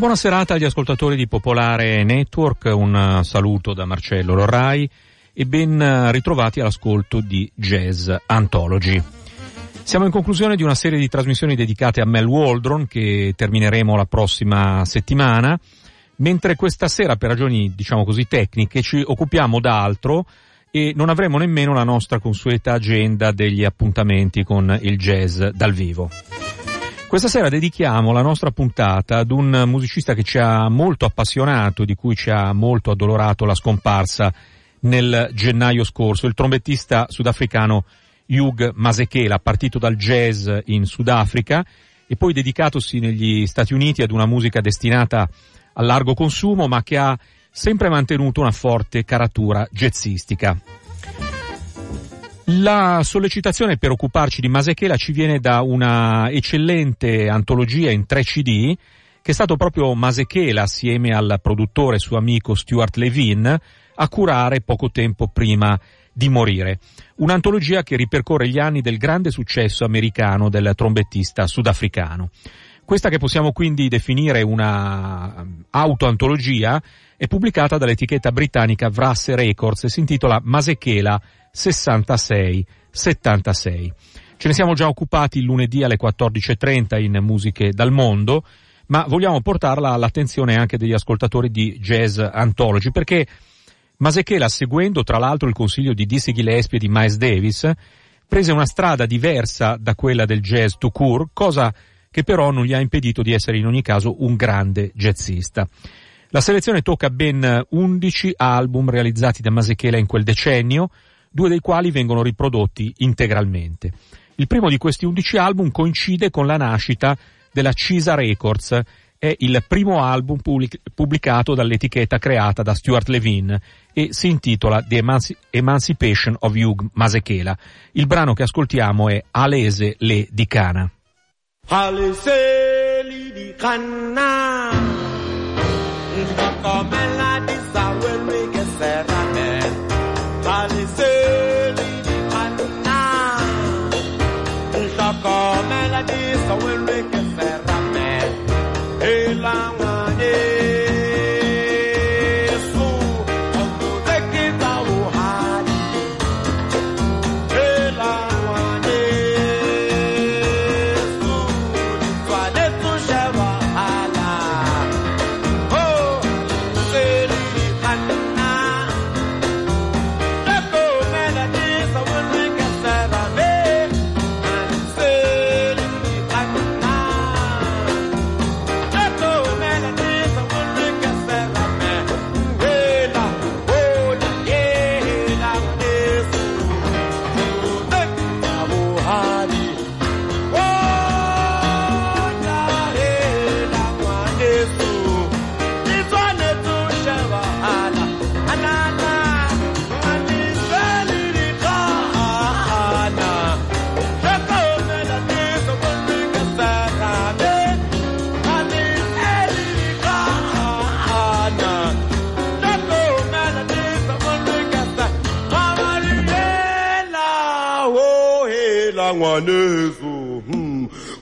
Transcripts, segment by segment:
Buona serata agli ascoltatori di Popolare Network, un saluto da Marcello Lorrai e ben ritrovati all'ascolto di Jazz Anthology. Siamo in conclusione di una serie di trasmissioni dedicate a Mel Waldron che termineremo la prossima settimana, mentre questa sera per ragioni diciamo così tecniche ci occupiamo d'altro e non avremo nemmeno la nostra consueta agenda degli appuntamenti con il jazz dal vivo. Questa sera dedichiamo la nostra puntata ad un musicista che ci ha molto appassionato, di cui ci ha molto addolorato la scomparsa nel gennaio scorso, il trombettista sudafricano Hugh Masekela, partito dal jazz in Sudafrica e poi dedicatosi negli Stati Uniti ad una musica destinata al largo consumo, ma che ha sempre mantenuto una forte caratura jazzistica. La sollecitazione per occuparci di Masechela ci viene da una eccellente antologia in tre CD che è stato proprio Masechela assieme al produttore suo amico Stuart Levin a curare poco tempo prima di morire. Un'antologia che ripercorre gli anni del grande successo americano del trombettista sudafricano. Questa che possiamo quindi definire una autoantologia è pubblicata dall'etichetta britannica Vrasse Records e si intitola Masechela 66-76. Ce ne siamo già occupati il lunedì alle 14.30 in Musiche dal Mondo, ma vogliamo portarla all'attenzione anche degli ascoltatori di Jazz Anthology, perché Masechela, seguendo tra l'altro il consiglio di Dizzy Gillespie e di Miles Davis, prese una strada diversa da quella del jazz to court, cosa che però non gli ha impedito di essere in ogni caso un grande jazzista. La selezione tocca ben 11 album realizzati da Masechela in quel decennio, due dei quali vengono riprodotti integralmente. Il primo di questi undici album coincide con la nascita della Cisa Records, è il primo album pubblicato dall'etichetta creata da Stuart Levin e si intitola The Emanci- Emancipation of Hugh Masekela. Il brano che ascoltiamo è Alese le di Cana. Alese le di Cana, come la di Samuel che serrame. Alese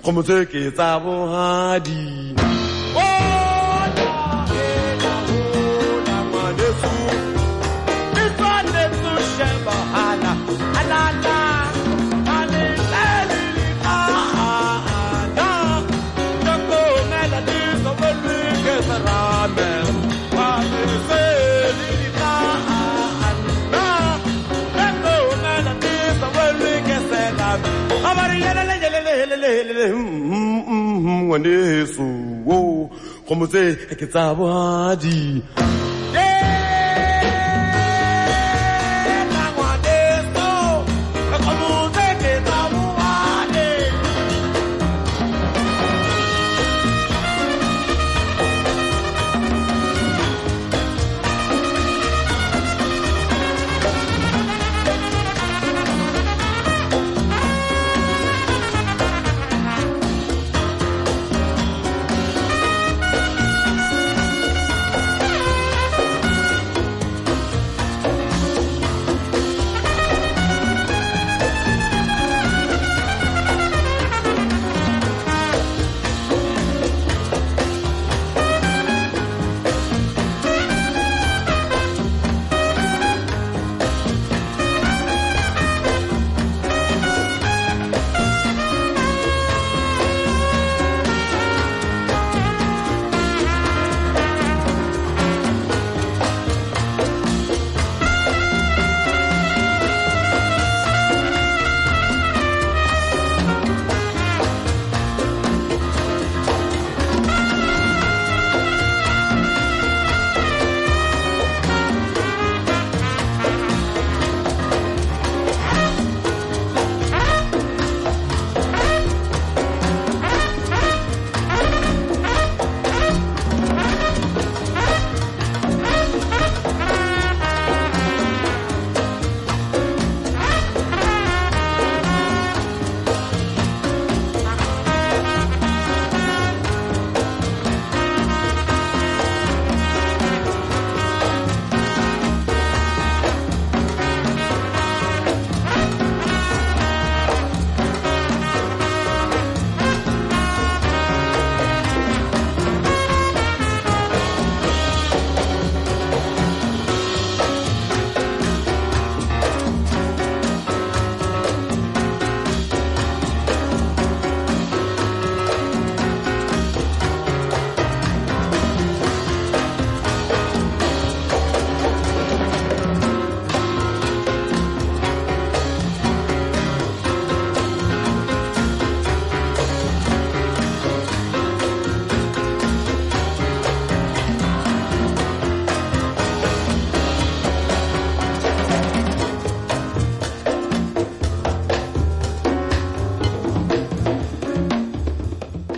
Komote ke tabo hadi. Yesu, oh, como se é que sabe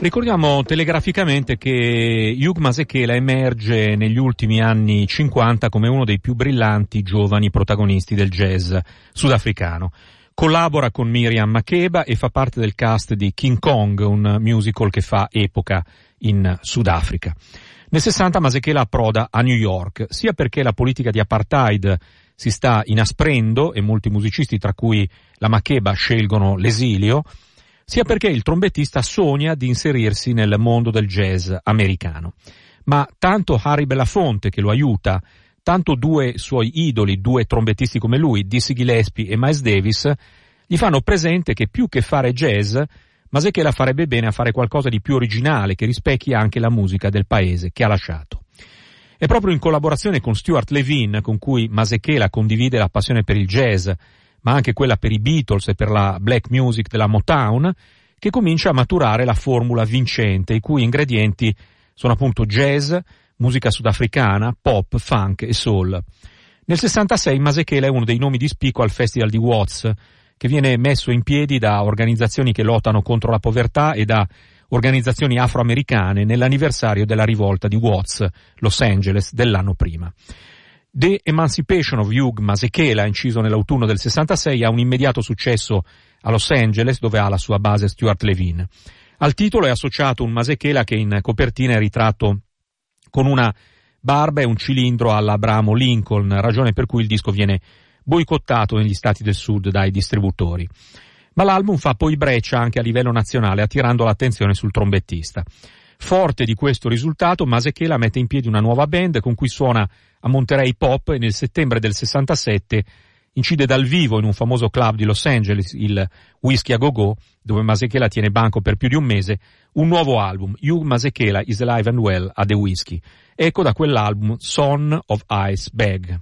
Ricordiamo telegraficamente che Hugh Masekela emerge negli ultimi anni 50 come uno dei più brillanti giovani protagonisti del jazz sudafricano. Collabora con Miriam Makeba e fa parte del cast di King Kong, un musical che fa epoca in Sudafrica. Nel 60 Masekela approda a New York, sia perché la politica di apartheid si sta inasprendo e molti musicisti, tra cui la Makeba, scelgono l'esilio, sia perché il trombettista sogna di inserirsi nel mondo del jazz americano. Ma tanto Harry Belafonte che lo aiuta, tanto due suoi idoli, due trombettisti come lui, Dizzy Gillespie e Miles Davis, gli fanno presente che più che fare jazz, Masechela farebbe bene a fare qualcosa di più originale che rispecchi anche la musica del paese che ha lasciato. È proprio in collaborazione con Stuart Levine, con cui Masechela condivide la passione per il jazz ma anche quella per i Beatles e per la black music della Motown, che comincia a maturare la formula vincente, i cui ingredienti sono appunto jazz, musica sudafricana, pop, funk e soul. Nel 66 Masechela è uno dei nomi di spicco al Festival di Watts, che viene messo in piedi da organizzazioni che lottano contro la povertà e da organizzazioni afroamericane nell'anniversario della rivolta di Watts, Los Angeles, dell'anno prima. The Emancipation of Hugh Masekela, inciso nell'autunno del 66, ha un immediato successo a Los Angeles, dove ha la sua base Stuart Levine. Al titolo è associato un Masekela che in copertina è ritratto con una barba e un cilindro all'Abramo Lincoln, ragione per cui il disco viene boicottato negli stati del sud dai distributori. Ma l'album fa poi breccia anche a livello nazionale, attirando l'attenzione sul trombettista. Forte di questo risultato, Masekela mette in piedi una nuova band con cui suona a Monterey Pop e nel settembre del 67 incide dal vivo in un famoso club di Los Angeles, il Whiskey a Go Go, dove Masekela tiene banco per più di un mese, un nuovo album, Hugh Masekela is Alive and Well a The Whiskey. Ecco da quell'album Son of Ice Bag.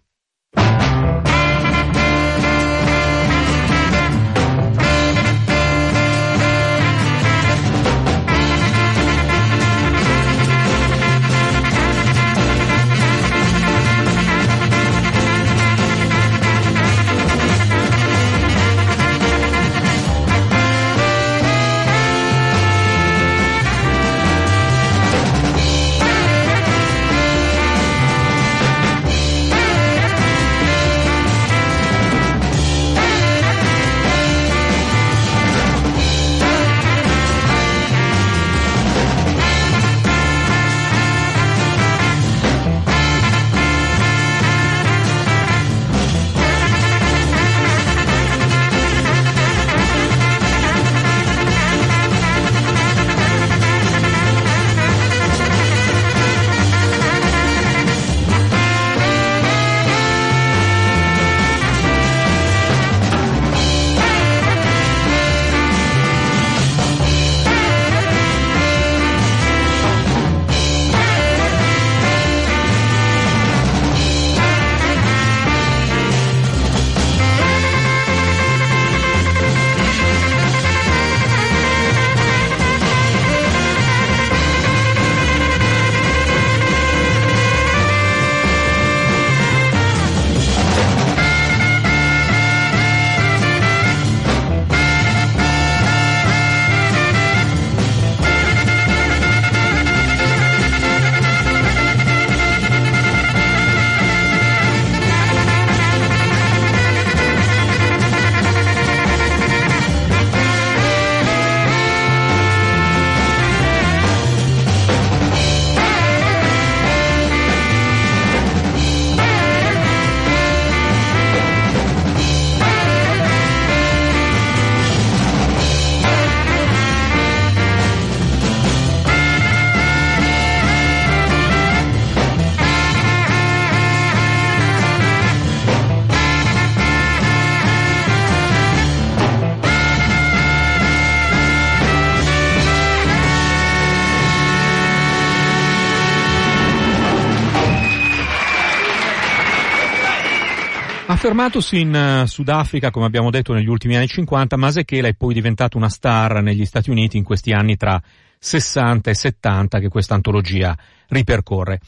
Affermatosi in uh, Sudafrica, come abbiamo detto negli ultimi anni 50, Masekela è poi diventato una star negli Stati Uniti in questi anni tra 60 e 70 che questa antologia ripercorre.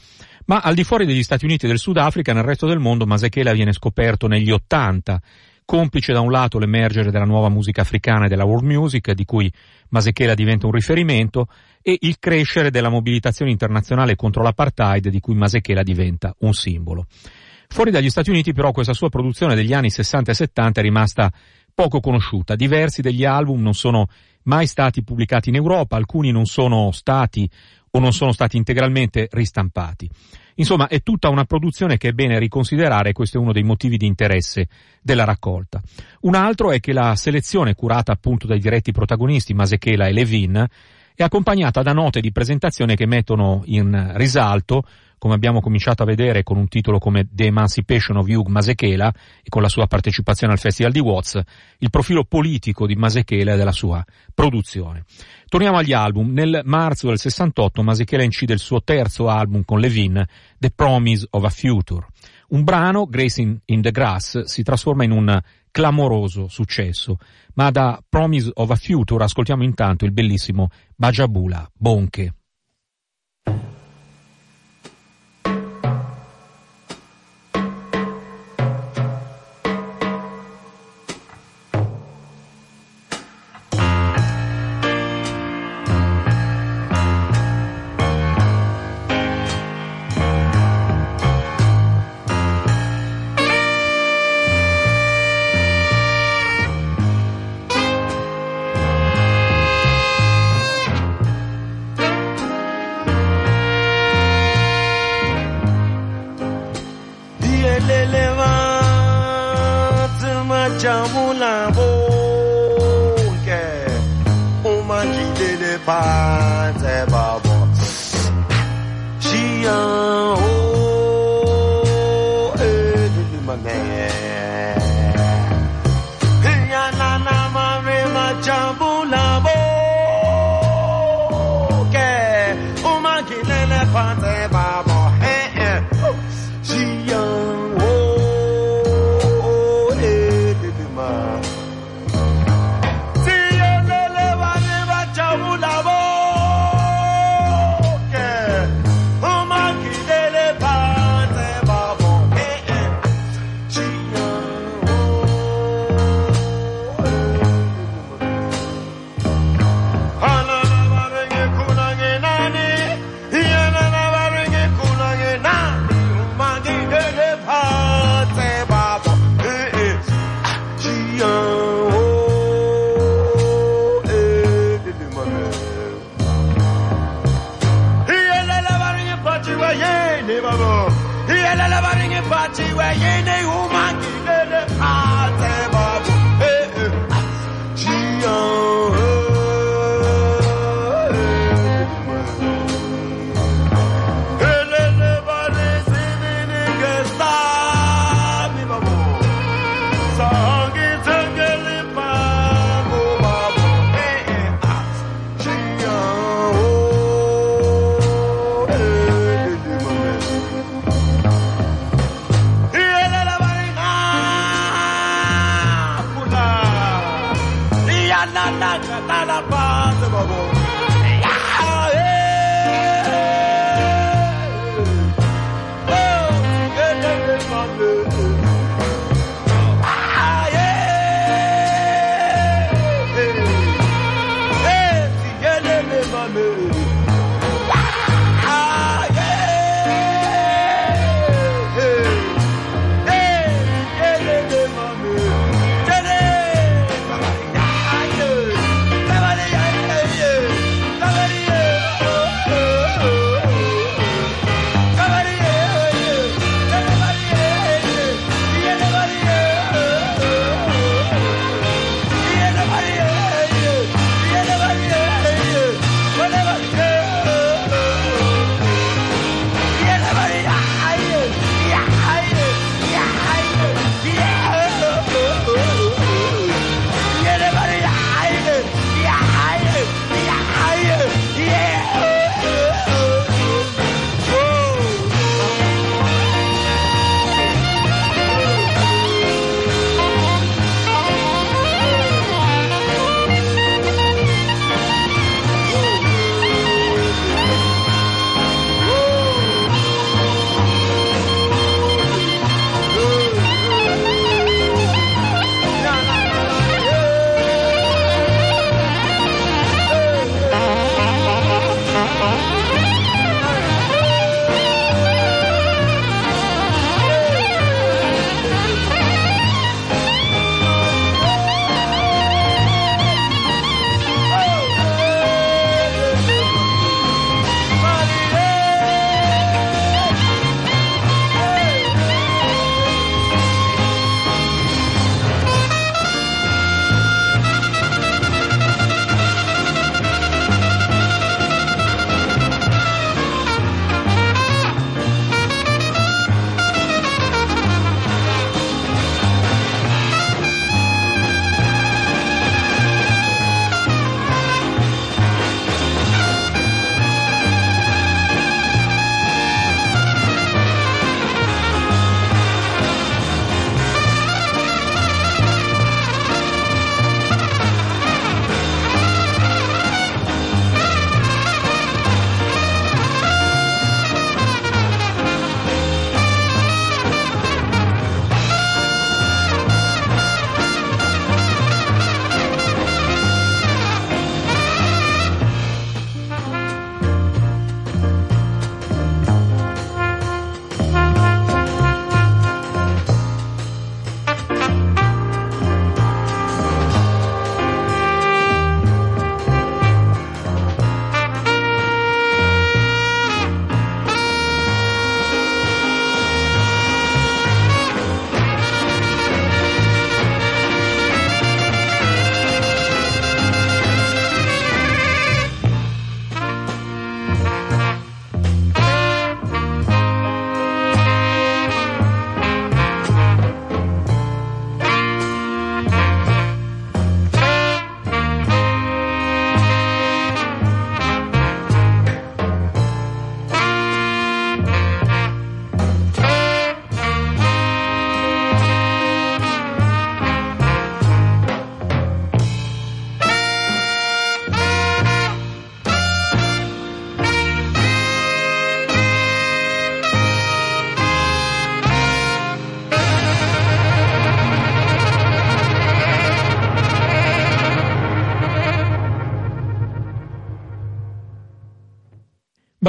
Ma al di fuori degli Stati Uniti e del Sudafrica, nel resto del mondo, Masekela viene scoperto negli 80 complice da un lato l'emergere della nuova musica africana e della world music, di cui Masechela diventa un riferimento, e il crescere della mobilitazione internazionale contro l'apartheid, di cui Masechela diventa un simbolo. Fuori dagli Stati Uniti però questa sua produzione degli anni 60 e 70 è rimasta poco conosciuta. Diversi degli album non sono mai stati pubblicati in Europa, alcuni non sono stati o non sono stati integralmente ristampati. Insomma, è tutta una produzione che è bene riconsiderare questo è uno dei motivi di interesse della raccolta. Un altro è che la selezione curata appunto dai diretti protagonisti Masechela e Levin è accompagnata da note di presentazione che mettono in risalto come abbiamo cominciato a vedere con un titolo come The Emancipation of Hugh Masechela e con la sua partecipazione al Festival di Watts, il profilo politico di Masechela e della sua produzione. Torniamo agli album. Nel marzo del 68 Masechela incide il suo terzo album con Levin, The Promise of a Future. Un brano, Gracing in the Grass, si trasforma in un clamoroso successo, ma da Promise of a Future ascoltiamo intanto il bellissimo Bajabula Bonche.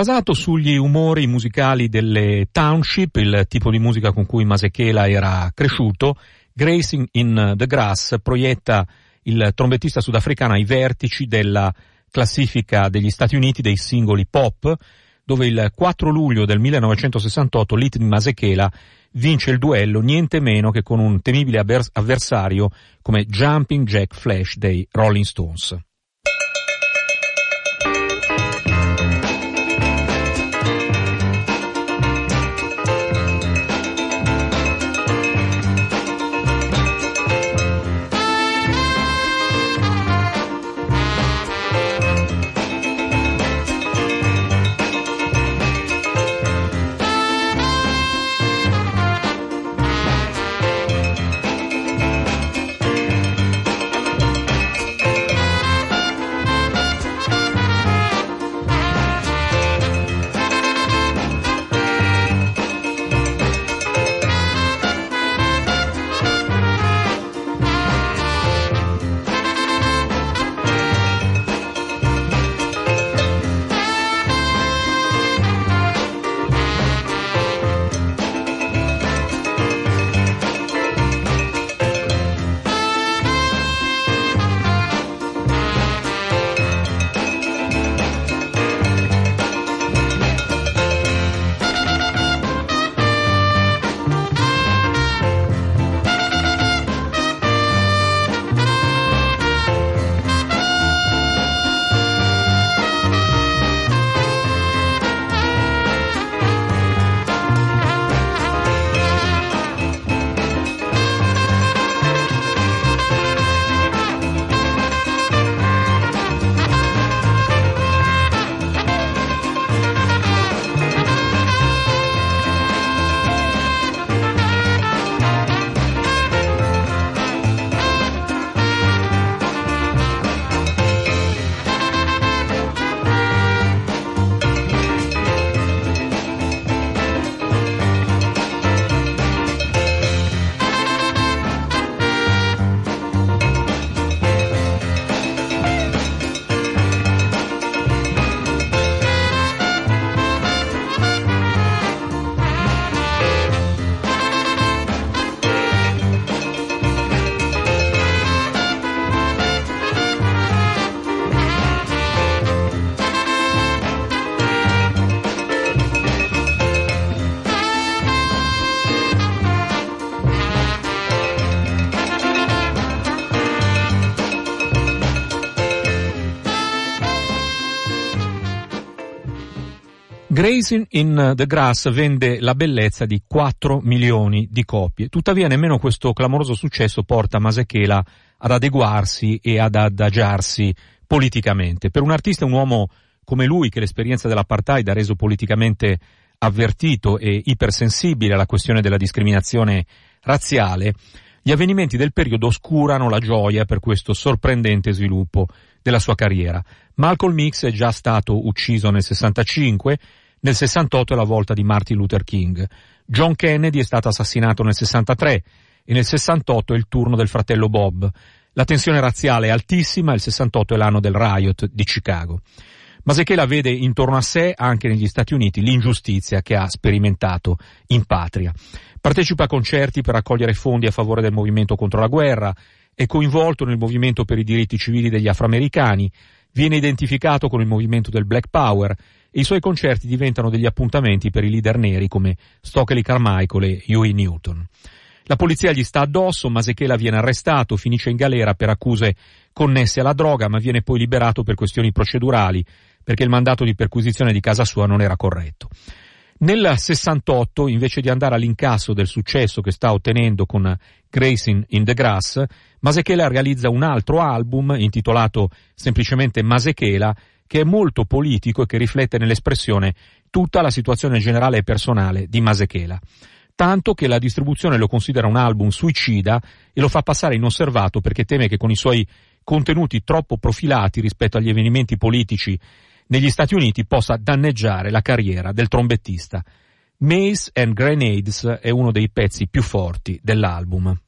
Basato sugli umori musicali delle township, il tipo di musica con cui Masechela era cresciuto, Gracing in the Grass proietta il trombettista sudafricano ai vertici della classifica degli Stati Uniti dei singoli pop, dove il 4 luglio del 1968 Litni Masechela vince il duello niente meno che con un temibile avversario come Jumping Jack Flash dei Rolling Stones. Grazing in the Grass vende la bellezza di 4 milioni di copie. Tuttavia nemmeno questo clamoroso successo porta Masechela ad adeguarsi e ad adagiarsi politicamente. Per un artista, un uomo come lui, che l'esperienza dell'apartheid ha reso politicamente avvertito e ipersensibile alla questione della discriminazione razziale, gli avvenimenti del periodo oscurano la gioia per questo sorprendente sviluppo della sua carriera. Malcolm X è già stato ucciso nel 65, nel 68 è la volta di Martin Luther King. John Kennedy è stato assassinato nel 63 e nel 68 è il turno del fratello Bob. La tensione razziale è altissima, il 68 è l'anno del riot di Chicago. Masechela vede intorno a sé, anche negli Stati Uniti, l'ingiustizia che ha sperimentato in patria. Partecipa a concerti per raccogliere fondi a favore del movimento contro la guerra, è coinvolto nel movimento per i diritti civili degli afroamericani, viene identificato con il movimento del Black Power e i suoi concerti diventano degli appuntamenti per i leader neri come Stockley Carmichael e Huey Newton. La polizia gli sta addosso, Masechela viene arrestato, finisce in galera per accuse connesse alla droga, ma viene poi liberato per questioni procedurali, perché il mandato di perquisizione di casa sua non era corretto. Nel 68, invece di andare all'incasso del successo che sta ottenendo con Gracing in the Grass, Masechela realizza un altro album intitolato semplicemente Masechela che è molto politico e che riflette nell'espressione tutta la situazione generale e personale di Masechela. Tanto che la distribuzione lo considera un album suicida e lo fa passare inosservato perché teme che con i suoi contenuti troppo profilati rispetto agli avvenimenti politici negli Stati Uniti possa danneggiare la carriera del trombettista. Mace and Grenades è uno dei pezzi più forti dell'album.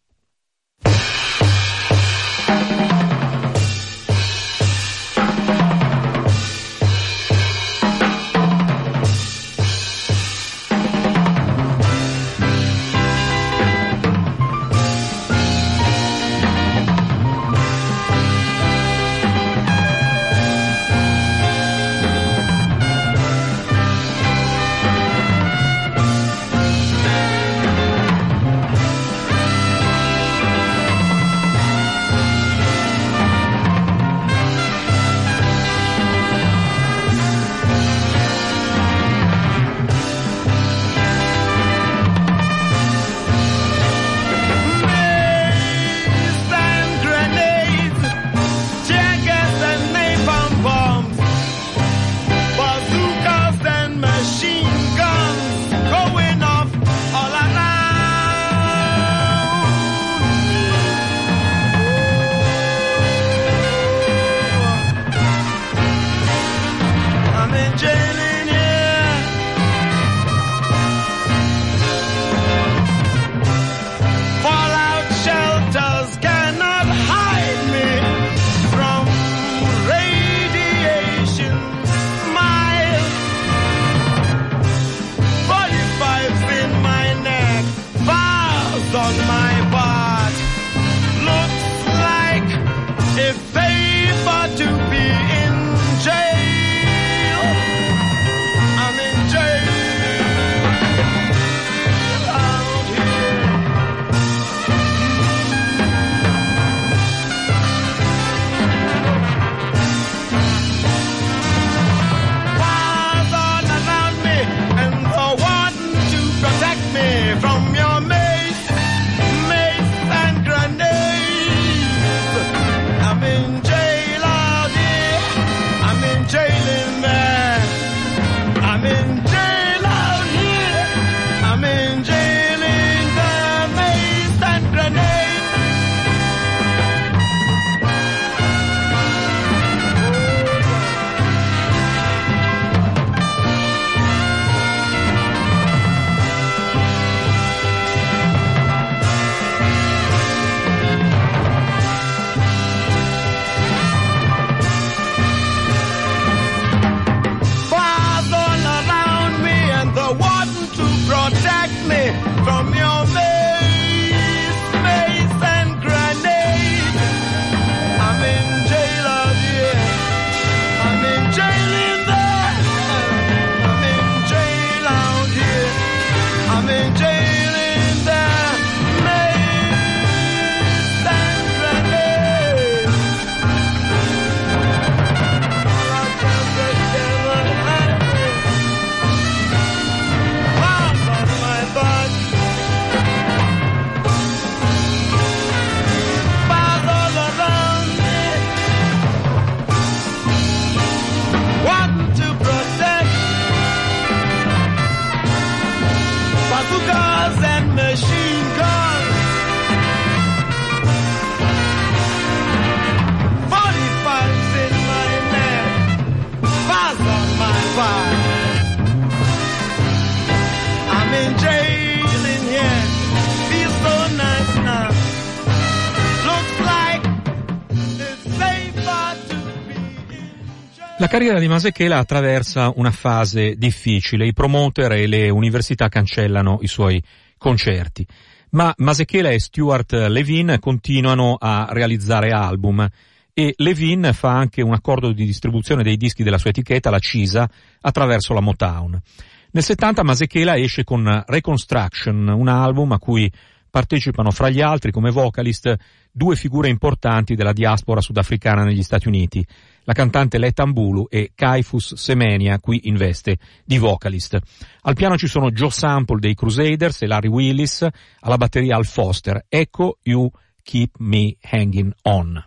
Carriera di Masechela attraversa una fase difficile, i promoter e le università cancellano i suoi concerti, ma Masechela e Stuart Levin continuano a realizzare album. E Levin fa anche un accordo di distribuzione dei dischi della sua etichetta, la Cisa, attraverso la Motown. Nel 70 Masechela esce con Reconstruction, un album a cui partecipano fra gli altri come vocalist due figure importanti della diaspora sudafricana negli Stati Uniti, la cantante Letta Mbulu e Kaifus Semenia, qui in veste di vocalist. Al piano ci sono Joe Sample dei Crusaders e Larry Willis, alla batteria Al Foster. Ecco You Keep Me Hanging On.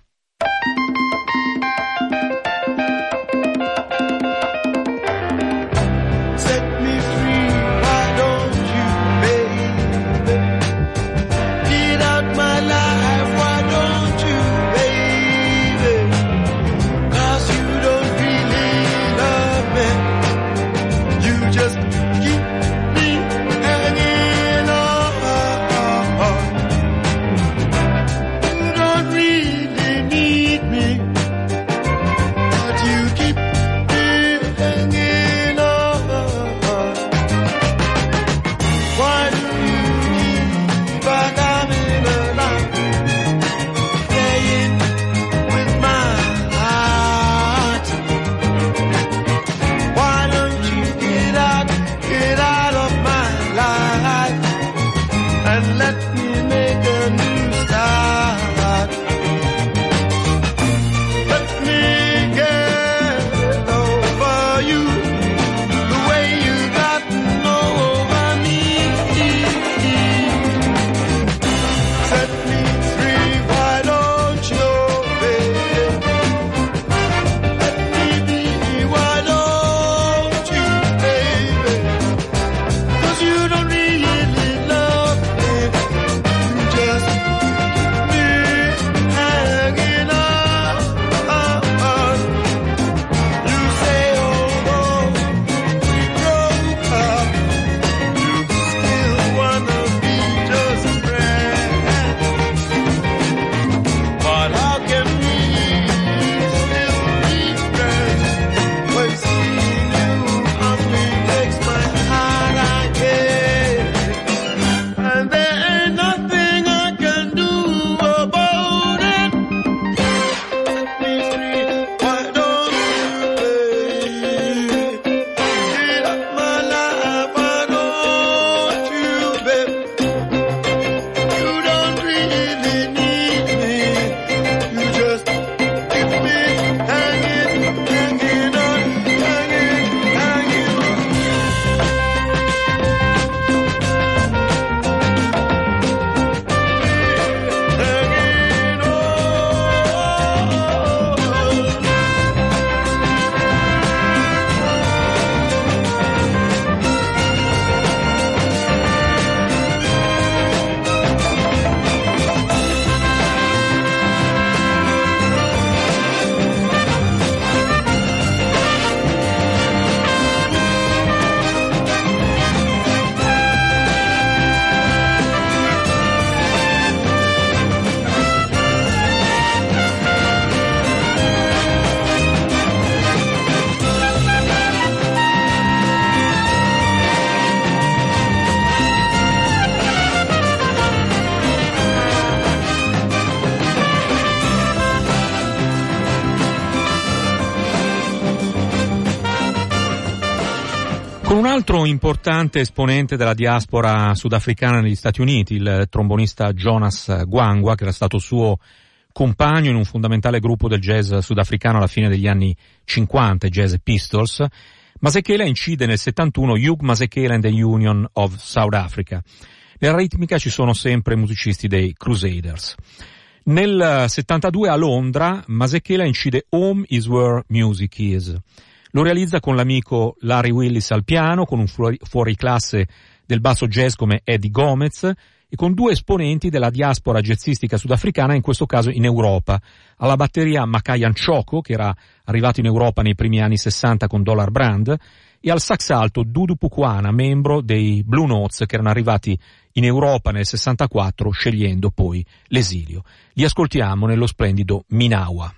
Altro importante esponente della diaspora sudafricana negli Stati Uniti, il trombonista Jonas Gwangwa, che era stato suo compagno in un fondamentale gruppo del jazz sudafricano alla fine degli anni 50, Jazz Pistols, Masekela incide nel 71 Hugh Masekela and the Union of South Africa. Nella ritmica ci sono sempre musicisti dei Crusaders. Nel 72 a Londra Masekela incide Home is where music is. Lo realizza con l'amico Larry Willis al piano, con un fuori, fuori classe del basso jazz come Eddie Gomez e con due esponenti della diaspora jazzistica sudafricana, in questo caso in Europa. Alla batteria Makayan Choko, che era arrivato in Europa nei primi anni 60 con Dollar Brand, e al sax alto Dudu Pukwana, membro dei Blue Notes che erano arrivati in Europa nel 64 scegliendo poi l'esilio. Li ascoltiamo nello splendido Minawa.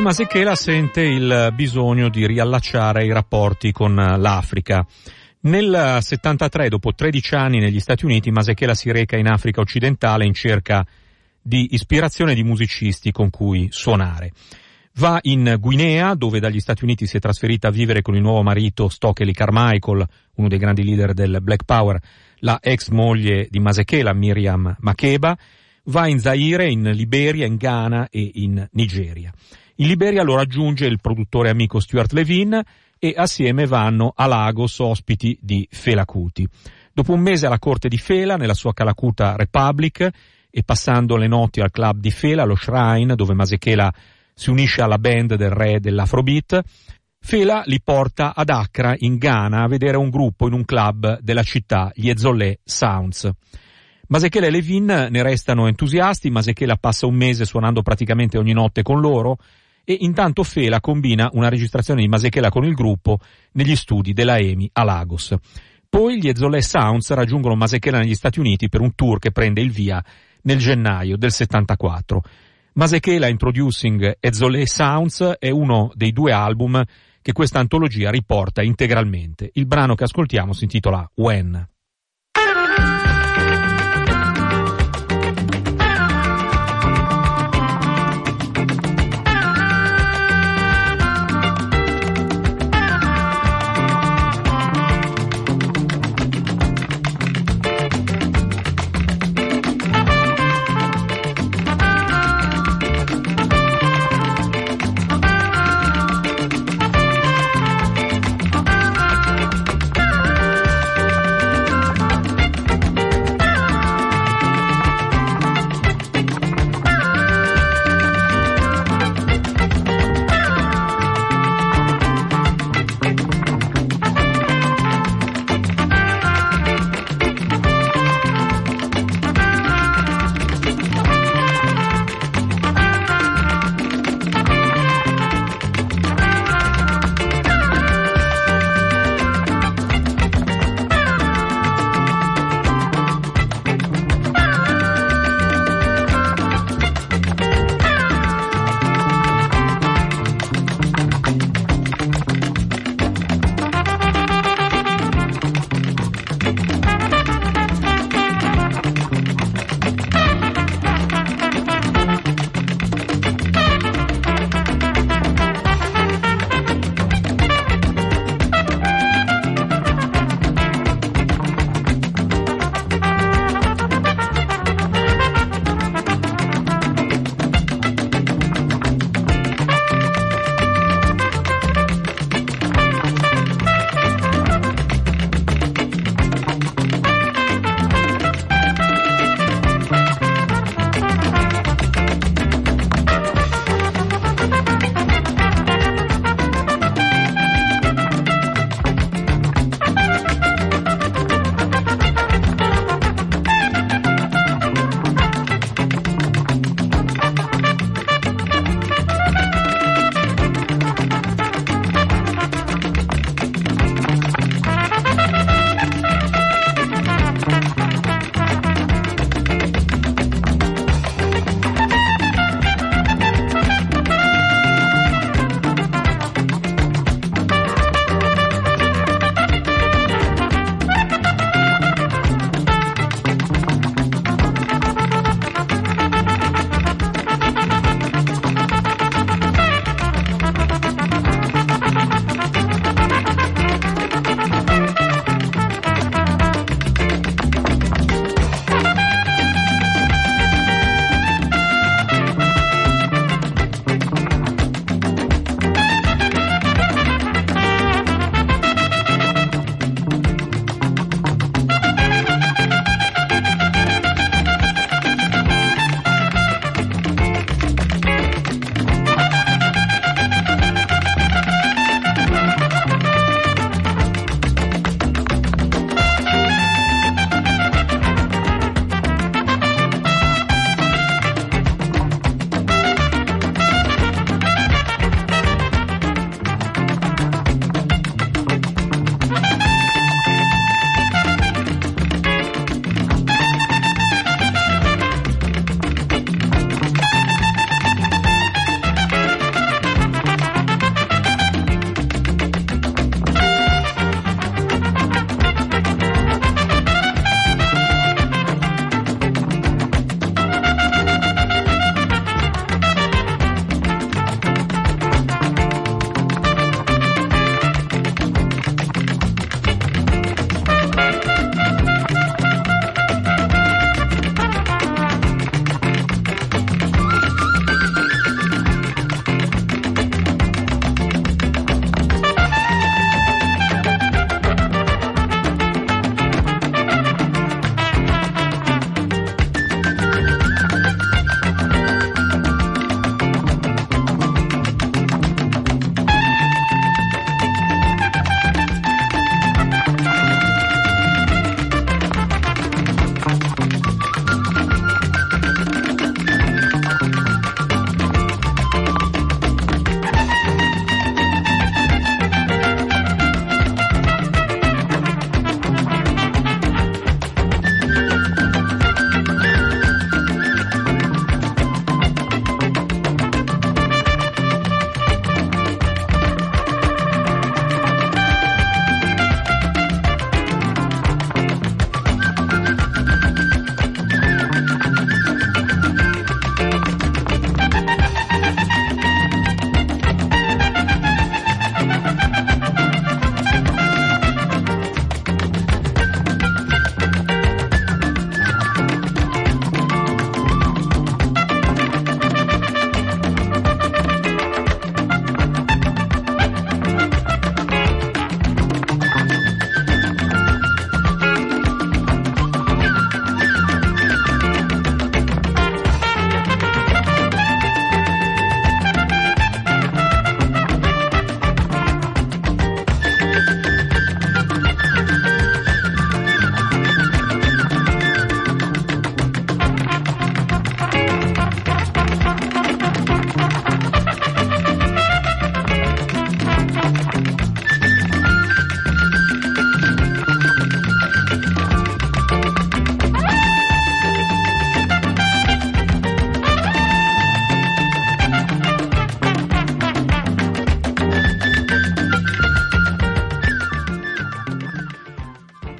Poi Masechela sente il bisogno di riallacciare i rapporti con l'Africa. Nel 73, dopo 13 anni negli Stati Uniti, Masechela si reca in Africa occidentale in cerca di ispirazione di musicisti con cui suonare. Va in Guinea, dove dagli Stati Uniti si è trasferita a vivere con il nuovo marito Stokely Carmichael, uno dei grandi leader del Black Power, la ex moglie di Masechela, Miriam Makeba. Va in Zaire, in Liberia, in Ghana e in Nigeria. In Liberia lo raggiunge il produttore amico Stuart Levin e assieme vanno a Lagos ospiti di Fela Kuti. Dopo un mese alla corte di Fela, nella sua Calacuta Republic, e passando le notti al club di Fela, lo Shrine, dove Masechela si unisce alla band del re dell'Afrobeat, Fela li porta ad Accra, in Ghana, a vedere un gruppo in un club della città, gli Ezzolé Sounds. Masechela e Levin ne restano entusiasti, Masechela passa un mese suonando praticamente ogni notte con loro, e intanto Fela combina una registrazione di Masechela con il gruppo negli studi della EMI a Lagos. Poi gli Ezzolé Sounds raggiungono Masechela negli Stati Uniti per un tour che prende il via nel gennaio del 74. Masechela Introducing Ezzolé Sounds è uno dei due album che questa antologia riporta integralmente. Il brano che ascoltiamo si intitola When.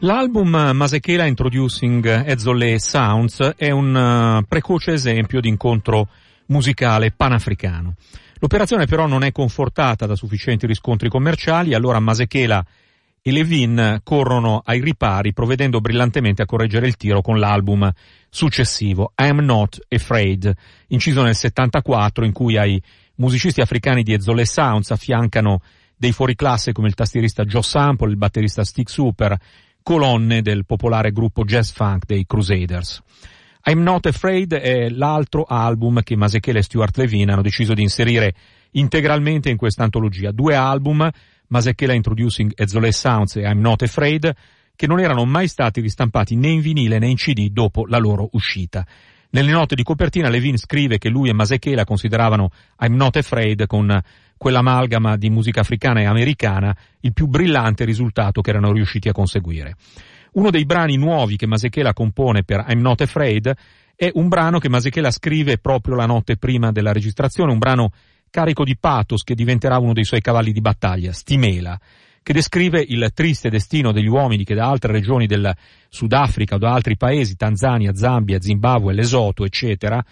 L'album Masekela Introducing Ezzole Sounds è un uh, precoce esempio di incontro musicale panafricano. L'operazione però non è confortata da sufficienti riscontri commerciali, allora Masekela e Levin corrono ai ripari provvedendo brillantemente a correggere il tiro con l'album successivo, I'm Not Afraid, inciso nel 74 in cui ai musicisti africani di Ezzole Sounds affiancano dei fuoriclasse come il tastierista Joe Sample, il batterista Stick Super, colonne del popolare gruppo jazz funk dei Crusaders. I'm Not Afraid è l'altro album che Masechele e Stuart Levine hanno deciso di inserire integralmente in questa antologia. Due album, Masechela Introducing Ezzole Sounds e I'm Not Afraid, che non erano mai stati ristampati né in vinile né in CD dopo la loro uscita. Nelle note di copertina Levine scrive che lui e Masechela consideravano I'm Not Afraid con quell'amalgama di musica africana e americana il più brillante risultato che erano riusciti a conseguire. Uno dei brani nuovi che Masechela compone per I'm Not Afraid è un brano che Masechela scrive proprio la notte prima della registrazione, un brano carico di pathos che diventerà uno dei suoi cavalli di battaglia, Stimela, che descrive il triste destino degli uomini che da altre regioni del Sudafrica o da altri paesi, Tanzania, Zambia, Zimbabwe, Lesotho, eccetera,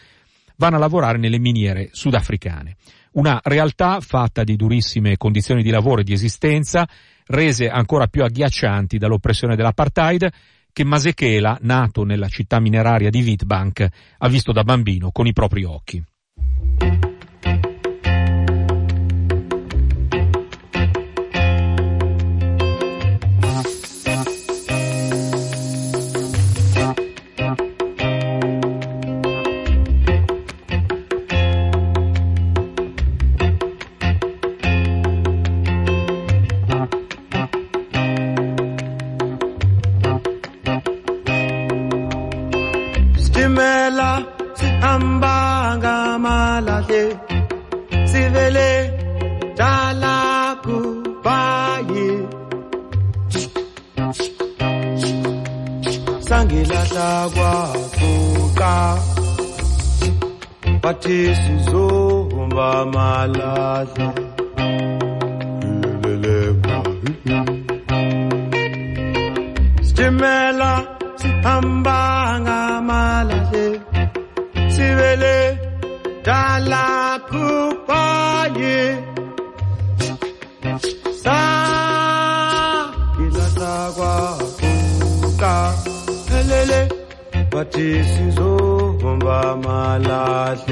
vanno a lavorare nelle miniere sudafricane. Una realtà fatta di durissime condizioni di lavoro e di esistenza, rese ancora più agghiaccianti dall'oppressione dell'apartheid, che Masechela, nato nella città mineraria di Witbank, ha visto da bambino con i propri occhi. bathi sizomba malahla sitimela sihamba ngamalahle sibele dala kupaye sa ilasa kwakho ka elele. Bathi मालाज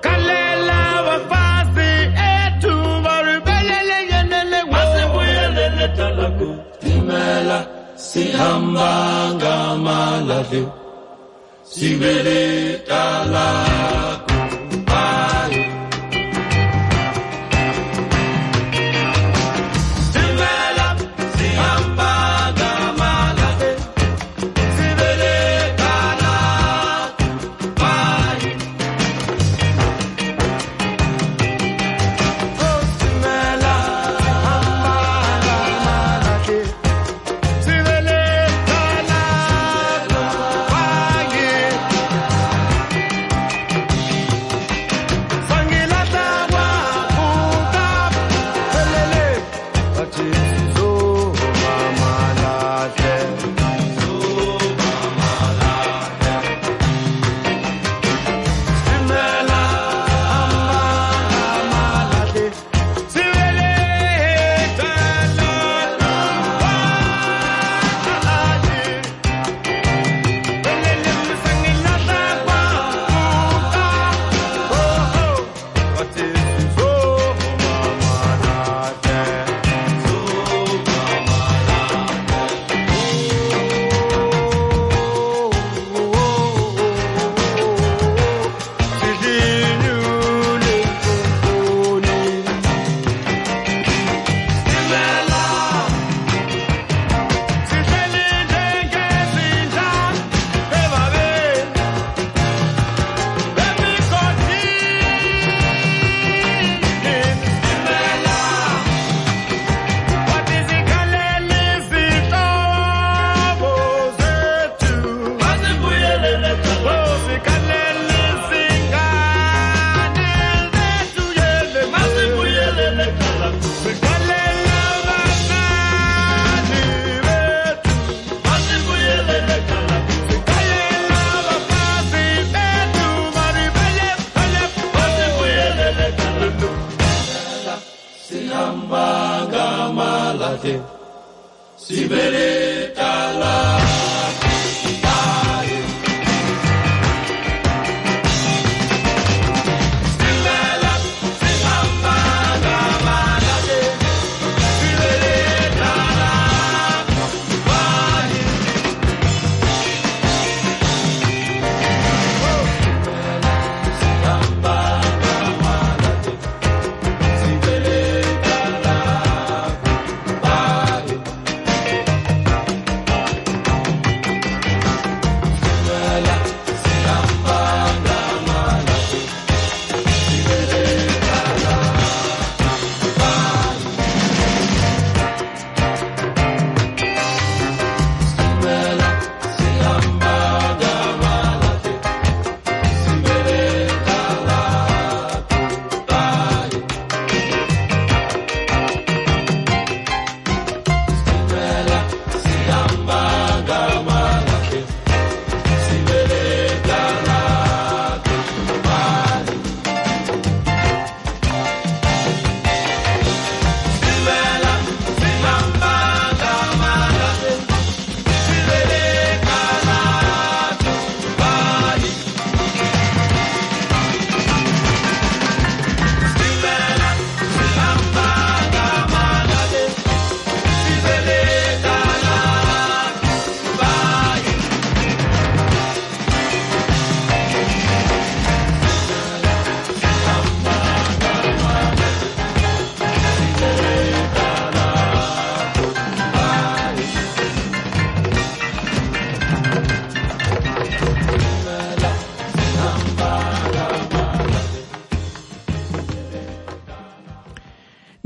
Kalela wafasi etu warubelele yenene wasibuyelele talaku Timela sihambanga malavyo Sibele talaku Sibele.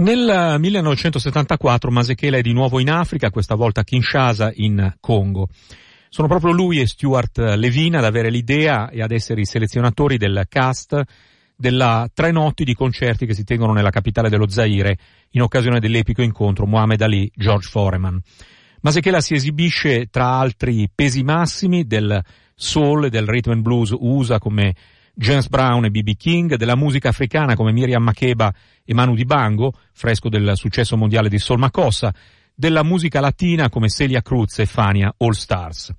Nel 1974 Masekela è di nuovo in Africa, questa volta a Kinshasa in Congo. Sono proprio lui e Stuart Levine ad avere l'idea e ad essere i selezionatori del cast della tre notti di concerti che si tengono nella capitale dello Zaire in occasione dell'epico incontro Muhammad Ali-George Foreman. Masekela si esibisce tra altri pesi massimi del soul e del rhythm and blues USA come James Brown e B.B. King, della musica africana come Miriam Makeba e Manu Dibango, fresco del successo mondiale di Sol Macossa, della musica latina come Celia Cruz e Fania All Stars.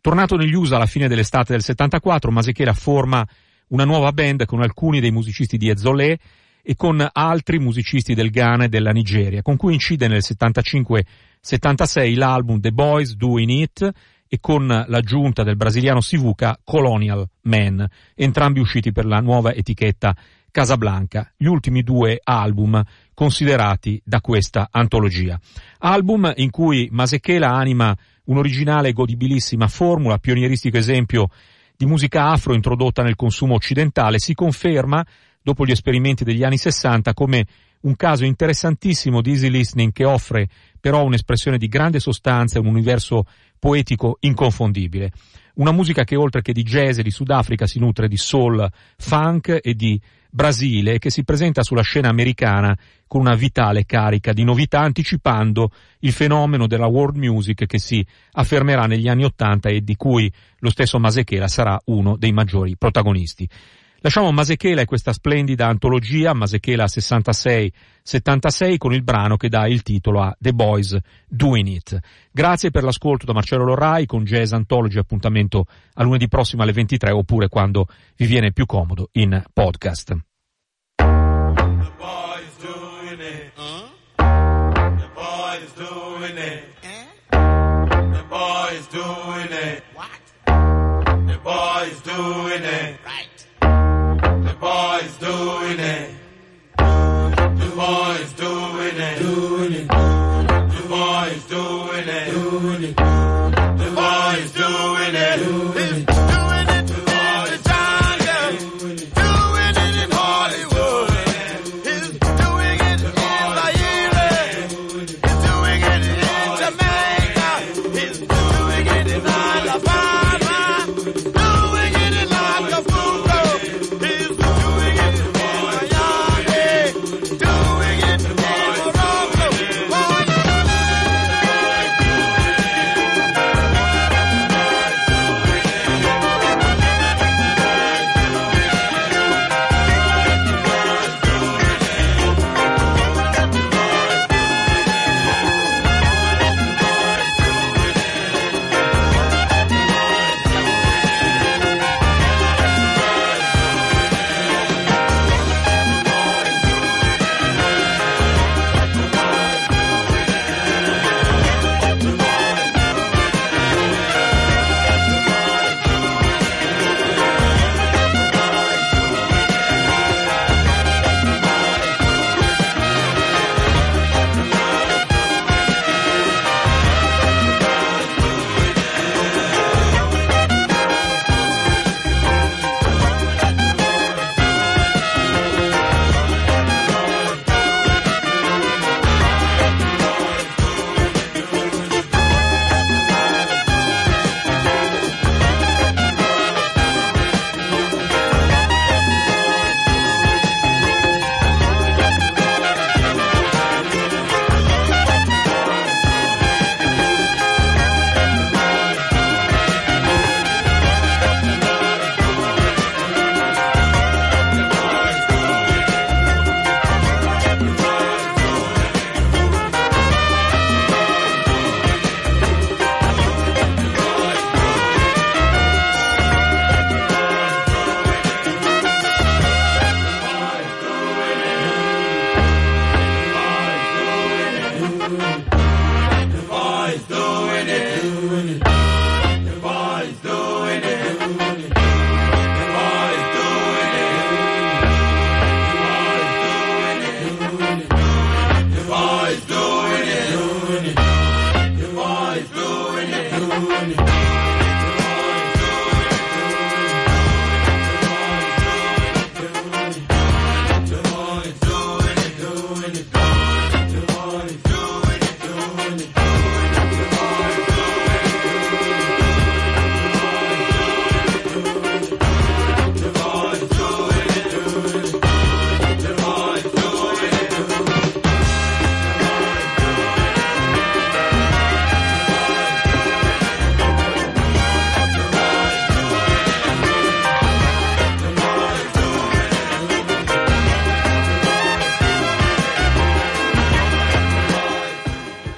Tornato negli USA alla fine dell'estate del 74, Masechera forma una nuova band con alcuni dei musicisti di Ezzolé e con altri musicisti del Ghana e della Nigeria, con cui incide nel 75-76 l'album The Boys Doing It e con l'aggiunta del brasiliano Sivuca Colonial Man, entrambi usciti per la nuova etichetta Casablanca, gli ultimi due album considerati da questa antologia. Album in cui Masechela anima un'originale e godibilissima formula, pionieristico esempio di musica afro introdotta nel consumo occidentale, si conferma, dopo gli esperimenti degli anni 60, come un caso interessantissimo di easy listening che offre però un'espressione di grande sostanza e un universo poetico inconfondibile. Una musica che oltre che di jazz e di Sudafrica si nutre di soul, funk e di Brasile e che si presenta sulla scena americana con una vitale carica di novità anticipando il fenomeno della world music che si affermerà negli anni Ottanta e di cui lo stesso Masechera sarà uno dei maggiori protagonisti. Lasciamo Masechela e questa splendida antologia, Masechela 66-76, con il brano che dà il titolo a The Boys Doing It. Grazie per l'ascolto da Marcello Lorrai con Jazz Anthology, appuntamento a lunedì prossimo alle 23 oppure quando vi viene più comodo in podcast. doing it. doing it. The boys doing it. Doing it. The boys doing it. Doing it. The boys doing it. Doing it.